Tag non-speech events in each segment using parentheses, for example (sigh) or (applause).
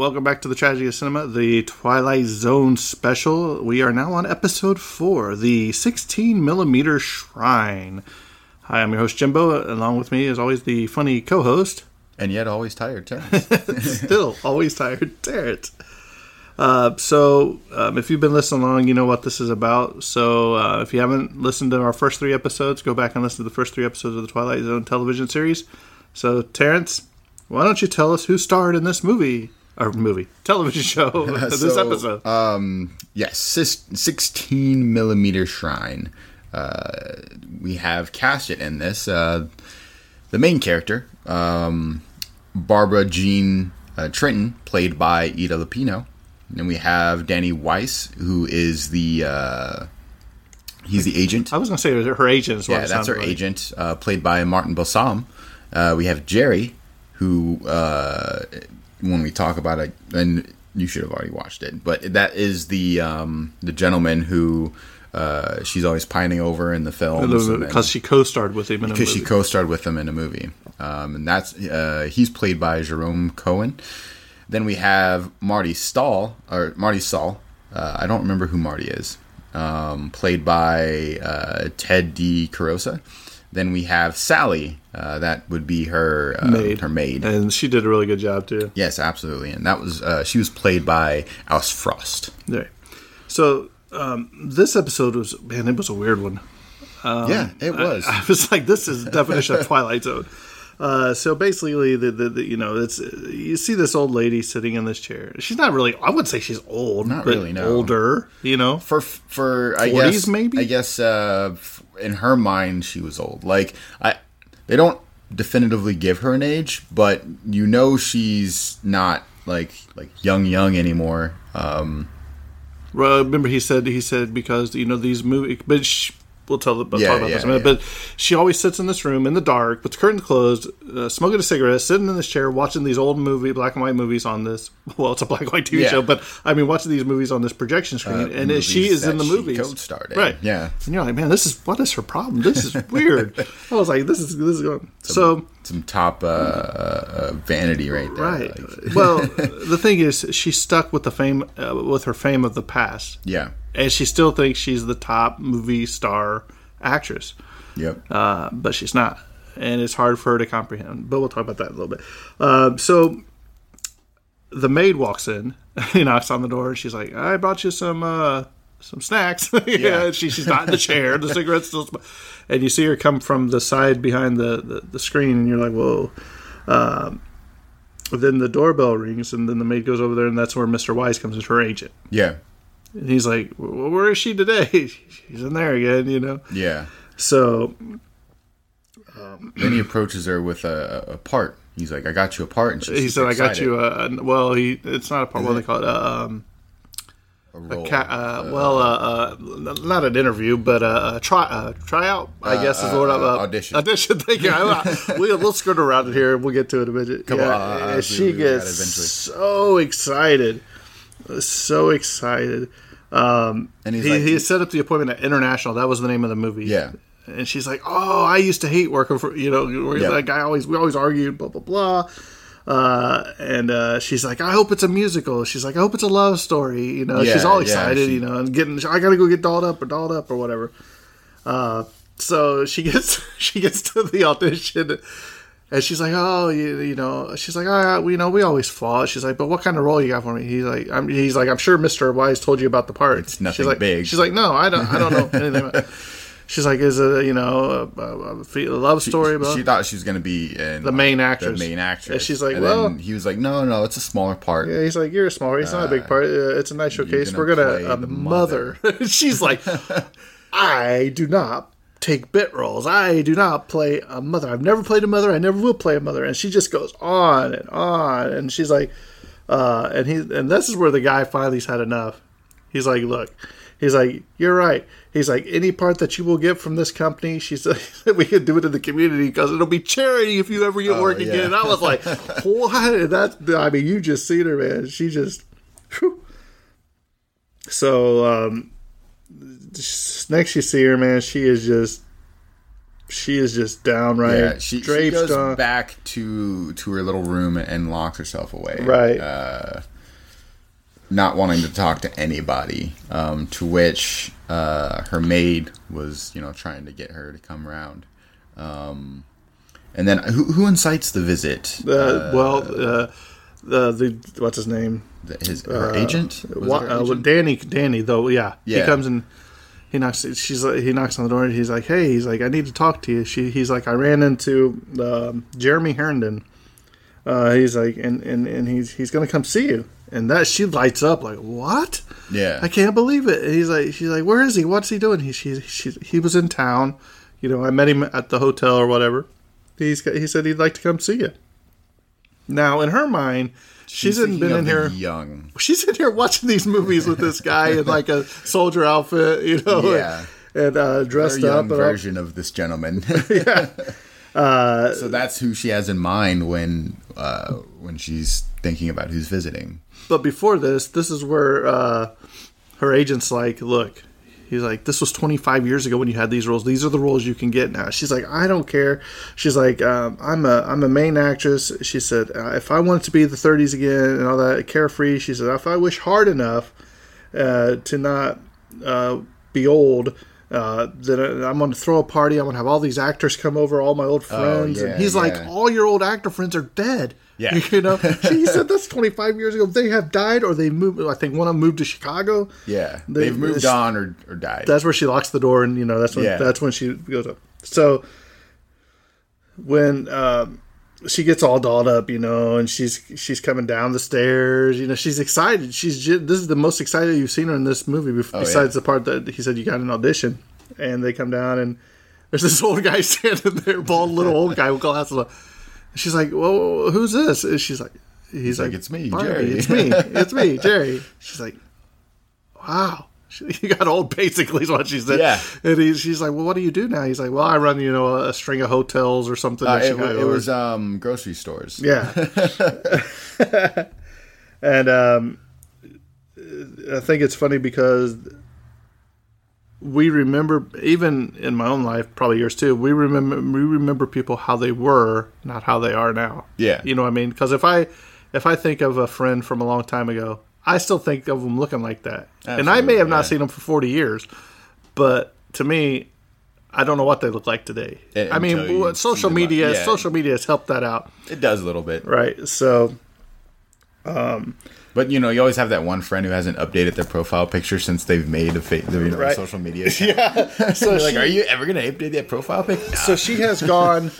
Welcome back to the Tragedy of Cinema, the Twilight Zone special. We are now on episode four, the 16 millimeter Shrine. Hi, I'm your host Jimbo. Along with me, as always, the funny co-host, And yet always tired, too. (laughs) (laughs) still always tired, Terrence. Uh, so, um, if you've been listening along, you know what this is about. So, uh, if you haven't listened to our first three episodes, go back and listen to the first three episodes of the Twilight Zone television series. So, Terrence, why don't you tell us who starred in this movie or movie television show (laughs) this episode? Um, yes, 16 millimeter shrine. Uh, we have cast it in this. Uh, the main character, um, Barbara Jean uh, Trenton, played by Ida Lupino. And we have Danny Weiss, who is the uh, he's the agent. I was going to say was her agent. Yeah, that's her like. agent, uh, played by Martin Balsam. Uh, we have Jerry, who, uh, when we talk about it, and you should have already watched it, but that is the um, the gentleman who uh, she's always pining over in the film Because she co-starred with him in a because movie. she co-starred with him in a movie, um, and that's uh, he's played by Jerome Cowan. Then we have Marty Stahl or Marty Saul. Uh, I don't remember who Marty is. Um, played by uh, Ted de Corsia. Then we have Sally. Uh, that would be her uh, maid. Her maid. and she did a really good job too. yes, absolutely. And that was uh, she was played by Alice Frost. Right. So um, this episode was man, it was a weird one. yeah, it was. (laughs) I was like, this is the definition of Twilight Zone. Uh, so basically, the, the, the you know it's you see this old lady sitting in this chair. She's not really. I would say she's old, Not really, no. older. You know, for for I 40s guess maybe? I guess uh, f- in her mind she was old. Like I, they don't definitively give her an age, but you know she's not like like young young anymore. Um, Well, remember he said he said because you know these movies, but sh we'll tell the Yeah, talk about yeah, this in a minute. yeah. But she always sits in this room in the dark, with the curtains closed, uh, smoking a cigarette, sitting in this chair, watching these old movie, black and white movies on this. (laughs) Well, it's a black and white TV show, but I mean, watching these movies on this projection screen, Uh, and she is in the movies. co-starred in. right? Yeah. and you're like, man, this is what is her problem? This is (laughs) weird. I was like, this is this is going so. some top uh, uh, vanity right there. Right. Like, well, (laughs) the thing is, she's stuck with the fame, uh, with her fame of the past. yeah. And she still thinks she's the top movie star actress, Yep. uh, but she's not, and it's hard for her to comprehend. But we'll talk about that in a little bit. Uh, so, the maid walks in. (laughs) He knocks on the door, and she's like, "I brought you some uh, some snacks." (laughs) yeah, Yeah. she, she's not in the chair. The cigarette's still, sm- and you see her come from the side behind the the, the screen, and you're like, "Whoa." Um, then the doorbell rings, and then the maid goes over there, and that's where Mr. Weiss comes as her agent. Yeah. And he's like, well, "Where is she today?" (laughs) She's in there again, you know. Yeah. So Then he approaches her with a, a part. He's like, "I got you a part," and she's he said, "I got you a, a well." He it's not a part. What do they call it? Uh, um, a role. ca- uh, well, uh, uh, not an interview, but uh, a try uh, tryout. I guess is uh, what I'm. uh, Uh, audition. Audition. (laughs) Thank you. We'll, we'll skirt around it here. And we'll get to it in a minute. Come on, Yeah, uh, she we got it gets so excited, so excited. Um, And he's he, like- he set up the appointment at International. That was the name of the movie. Yeah. And she's like, "Oh, I used to hate working for you know Yeah. that guy always we always argued blah blah blah." Uh, and uh, she's like, "I hope it's a musical." She's like, "I hope it's a love story." You know, Yeah, she's all yeah, excited. she- you know, and getting I gotta go get dolled up or dolled up or whatever. Uh, so she (laughs) gets she gets to the audition. And she's like, oh, you, you know, she's like, oh, we you know, we always fought. She's like, but what kind of role you got for me? He's like, I'm, he's like, I'm sure Mr. Weiss told you about the part. It's nothing she's like, big. She's like, no, I don't, I don't know (laughs) anything. About She's like, is it, you know, a, a, a love story about? She thought she was going to be in The main actress. The main actress. And she's like, and well- he was like, no, no, it's a smaller part. Yeah, he's like, you're a small. It's not a big uh, part. Uh, it's a nice showcase. gonna We're gonna a uh, the mother. (laughs) She's like, (laughs) I do not take bit roles. I do not play a mother. I've never played a mother. I never will play a mother. And she just goes on and on. And she's like, uh, and he and this is where the guy finally's had enough. He's like, look. He's like, you're right. He's like, any part that you will get from this company, she's (laughs) like, we can do it in the community because it'll be charity if you ever get Oh, work yeah. again. And I was like, (laughs) what? And That's, I mean, you just seen her, man. She just, whew. so, um, next you see her, man, she is just, she is just downright Yeah, she, she goes on. back to to her little room and locks herself away. Right. Uh, not wanting to talk to anybody. Um, to which uh, her maid was, you know, trying to get her to come around. Um, and then who, who incites the visit? Uh, well, uh, the the what's his name? His her agent. It Wa- her uh, agent? Danny, Danny, though, yeah, he comes and he knocks. She's like, he knocks on the door. and He's like, "Hey," he's like, "I need to talk to you." She, he's like, "I ran into um, Jeremy Herndon." Uh, he's like, and, and, and he's he's gonna come see you, and that she lights up like, "What? yeah. I can't believe it." And he's like, she's like, "Where is he? What's he doing?" He she, she he was in town. You know, I met him at the hotel or whatever. He's he said he'd like to come see you. Now, in her mind, she's, thinking been in here young. she's in here watching these movies with this guy in like a soldier outfit, you know, Yeah. and uh, Her dressed up. And version of this gentleman. (laughs) Yeah. so that's who she has in mind when uh, when she's thinking about who's visiting. But before this, this is where uh, her agent's like, "Look." He's like, this was 25 years ago when you had these roles. These are the roles you can get now. She's like, I don't care. She's like, um, I'm a I'm a main actress. She said, uh, if I wanted to be the 30s again and all that carefree, she said, if I wish hard enough uh, to not uh, be old, uh, then I'm going to throw a party. I'm going to have all these actors come over, all my old friends. Oh, yeah, and he's like, all your old actor friends are dead. Yeah. (laughs) you know. (laughs) She said that's 25 years ago. They have died, or they moved. I think one of them moved to Chicago. Yeah, They- they've moved on or, or died. That's where she locks the door, and you know that's when Yeah. that's when she goes up. So when um, she gets all dolled up, you know, and she's she's coming down the stairs, you know, she's excited. She's ju- this is the most excited you've seen her in this movie, bef- Oh, besides the part that he said you got an audition, and they come down and there's this (laughs) old guy standing there, bald little old guy with glasses on. She's like, "Well, who's this?" And she's like, "He's, like, "It's me, "Barney, Jerry." It's me. It's me, (laughs) Jerry." She's like, "Wow." (laughs) She, he got old, basically, is what she said. Yeah. And he, she's like, "Well, what do you do now?" He's like, "Well, I run, you know, a string of hotels or something." Uh, it, it was um, grocery stores. Yeah. (laughs) and um, I think it's funny because we remember, even in my own life, probably yours too. We remember we remember people how they were, not how they are now. Yeah. you know what I mean? Because if I if I think of a friend from a long time ago, I still think of them looking like that, and I may Absolutely, have not yeah. seen them for forty years, but to me. I don't know what they look like today. Uh, I mean, until you what- see social media, yeah. social media has helped that out. It does a little bit. Right. So But you know, you always have that one friend who hasn't updated their profile picture since they've made a fa- you know, Right. social media. (laughs) yeah. (laughs) So like, she- are you ever gonna update that profile pic? (laughs) So she has gone.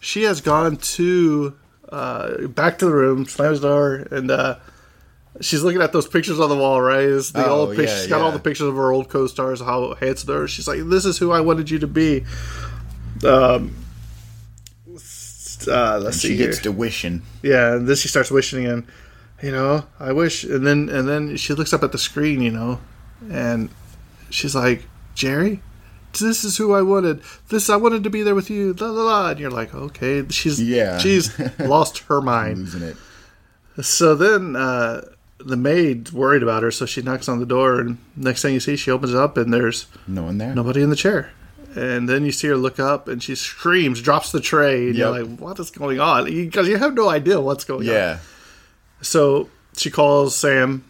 She has gone to uh, back to the room, slams the door, and uh, she's looking at those pictures on the wall. Right, It's the Oh, old pictures. yeah, she's got all the pictures of her old co-stars, how handsome they are. She's like, "This is who I wanted you to be." Um. Uh, let's see she here. gets to wishing. Yeah, and then she starts wishing again. You know, I wish, and then and then she looks up at the screen, you know, and she's like, Jerry, this is who I wanted. This I wanted to be there with you. La la la. And you're like, okay, she's Yeah. she's (laughs) lost her mind. losing it. So then uh, the maid's worried about her, so she knocks on the door, and next thing you see, she opens it up, and there's No one there. nobody in the chair. And then you see her look up, and she screams, drops the tray, and you're like, "What is going on?" Because you have no idea what's going on. Yeah. So she calls Sam.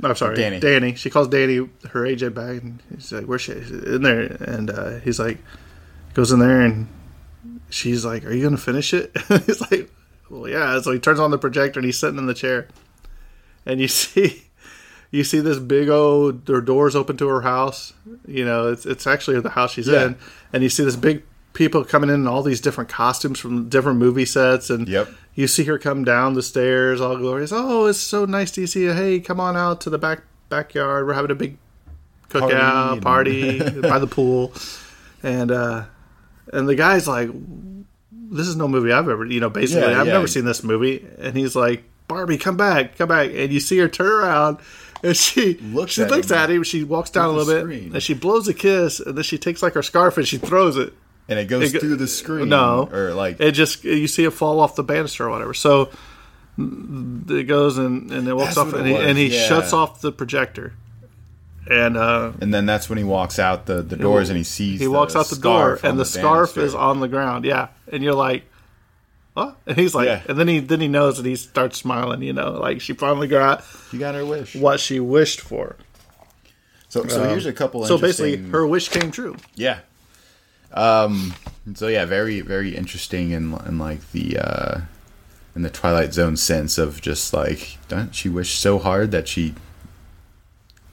No, I'm sorry, Danny. Danny. She calls Danny her agent back, and he's like, "Where's she?" She's in there, and uh, he's like, goes in there, and she's like, "Are you gonna finish it?" (laughs) he's like, "Well, yeah." So he turns on the projector, and he's sitting in the chair, and you (laughs) see, you see this big old their doors open to her house. You know, it's it's actually the house she's Yeah. in, and you see this big people coming in in all these different costumes from different movie sets, and Yep. you see her come down the stairs, all glorious. Oh, it's so nice to see you. Hey, come on out to the back backyard. We're having a big cookout Party. party, (laughs) by the pool, and uh, and the guy's like, "This is no movie I've ever, you know, basically Yeah, I've yeah. never seen this movie." And he's like, "Barbie, come back, come back!" And you see her turn around. And she Looks she at looks him at him. She walks down a little bit, screen. and she blows a kiss. And then she takes like her scarf and she throws it. And it goes It through the screen. No, Or like it just you see it fall off the banister or whatever. So it goes and and it walks off what and he, and he yeah. shuts off the projector. And uh, and then that's when he walks out the, the doors and he sees he walks out the door and the, scarf is on the ground. Yeah, and you're like, what? (laughs) And he's like, Yeah. and then he then he knows and he starts smiling. You know, like she finally got You got her wish. what she wished for. So so here's a couple So basically, her wish came true. Yeah. Um. So yeah, very very interesting in in like the uh, in the Twilight Zone sense of just like don't she wish so hard that she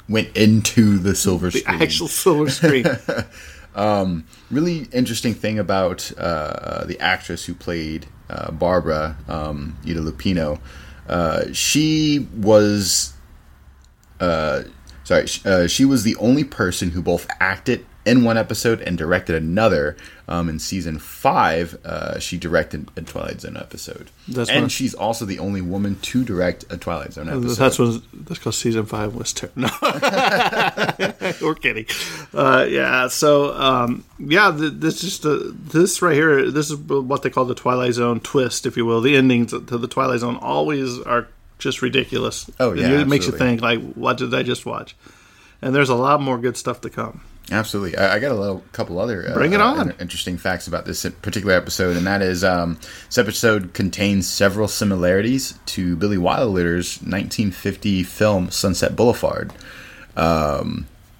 went into the silver The screen. actual silver screen. (laughs) um, really interesting thing about uh, the actress who played uh, Barbara um, Ida Lupino. Uh, she was, uh, sorry, uh, she was the only person who both acted in one episode and directed another. Um, in season five, uh, she directed a Twilight Zone episode, That's and she's also the only woman to direct a Twilight Zone episode. That's what that's because season five was terrible. No, (laughs) we're kidding. Uh, yeah, so um, yeah, th- this just uh, this right here. This is what they call the Twilight Zone twist, if you will. The endings to the Twilight Zone always are just ridiculous. Oh, yeah, it makes you think like, what did I just watch? And there's a lot more good stuff to come. Absolutely, I, I got a little, couple other uh, Bring it uh, on. in- interesting facts about this particular episode, and that is um, this episode contains several similarities to Billy Wilder's 1950 film Sunset Boulevard.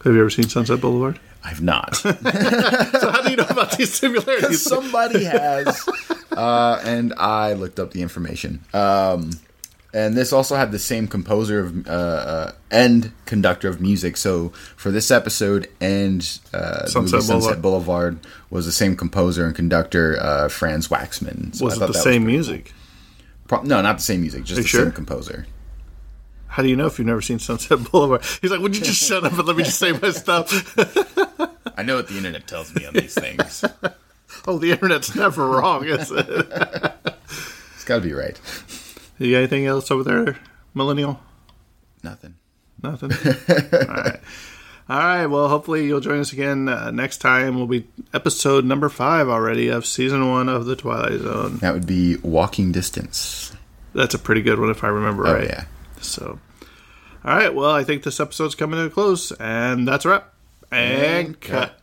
Have you ever seen Sunset Boulevard? I've not. (laughs) So how do you know about these similarities? (laughs) Somebody has, uh, and I looked up the information. Um, and this also had the same composer of uh, uh, and conductor of music. So for this episode and uh, Sunset Sunset Boulevard was the same composer and conductor, uh, Franz Waxman. So I was it the same music? Pro- no, not the same music, just the sure? same composer. How do you know if you've never seen Sunset (laughs) Boulevard? He's like, would you just shut up and let me just say my stuff? (laughs) I know what the internet tells me on these things. (laughs) oh, the internet's never wrong, is it? it's got to be right. You got anything else over there, millennial? Nothing. Nothing. All right. (laughs) All right. Well, hopefully you'll join us again uh, next time. Will be episode number five already of season one of the Twilight Zone. That would be Walking Distance. That's a pretty good one if I remember Oh right. yeah. So, all right. Well, I think this episode's coming to a close, and that's a wrap. And, And cut. cut.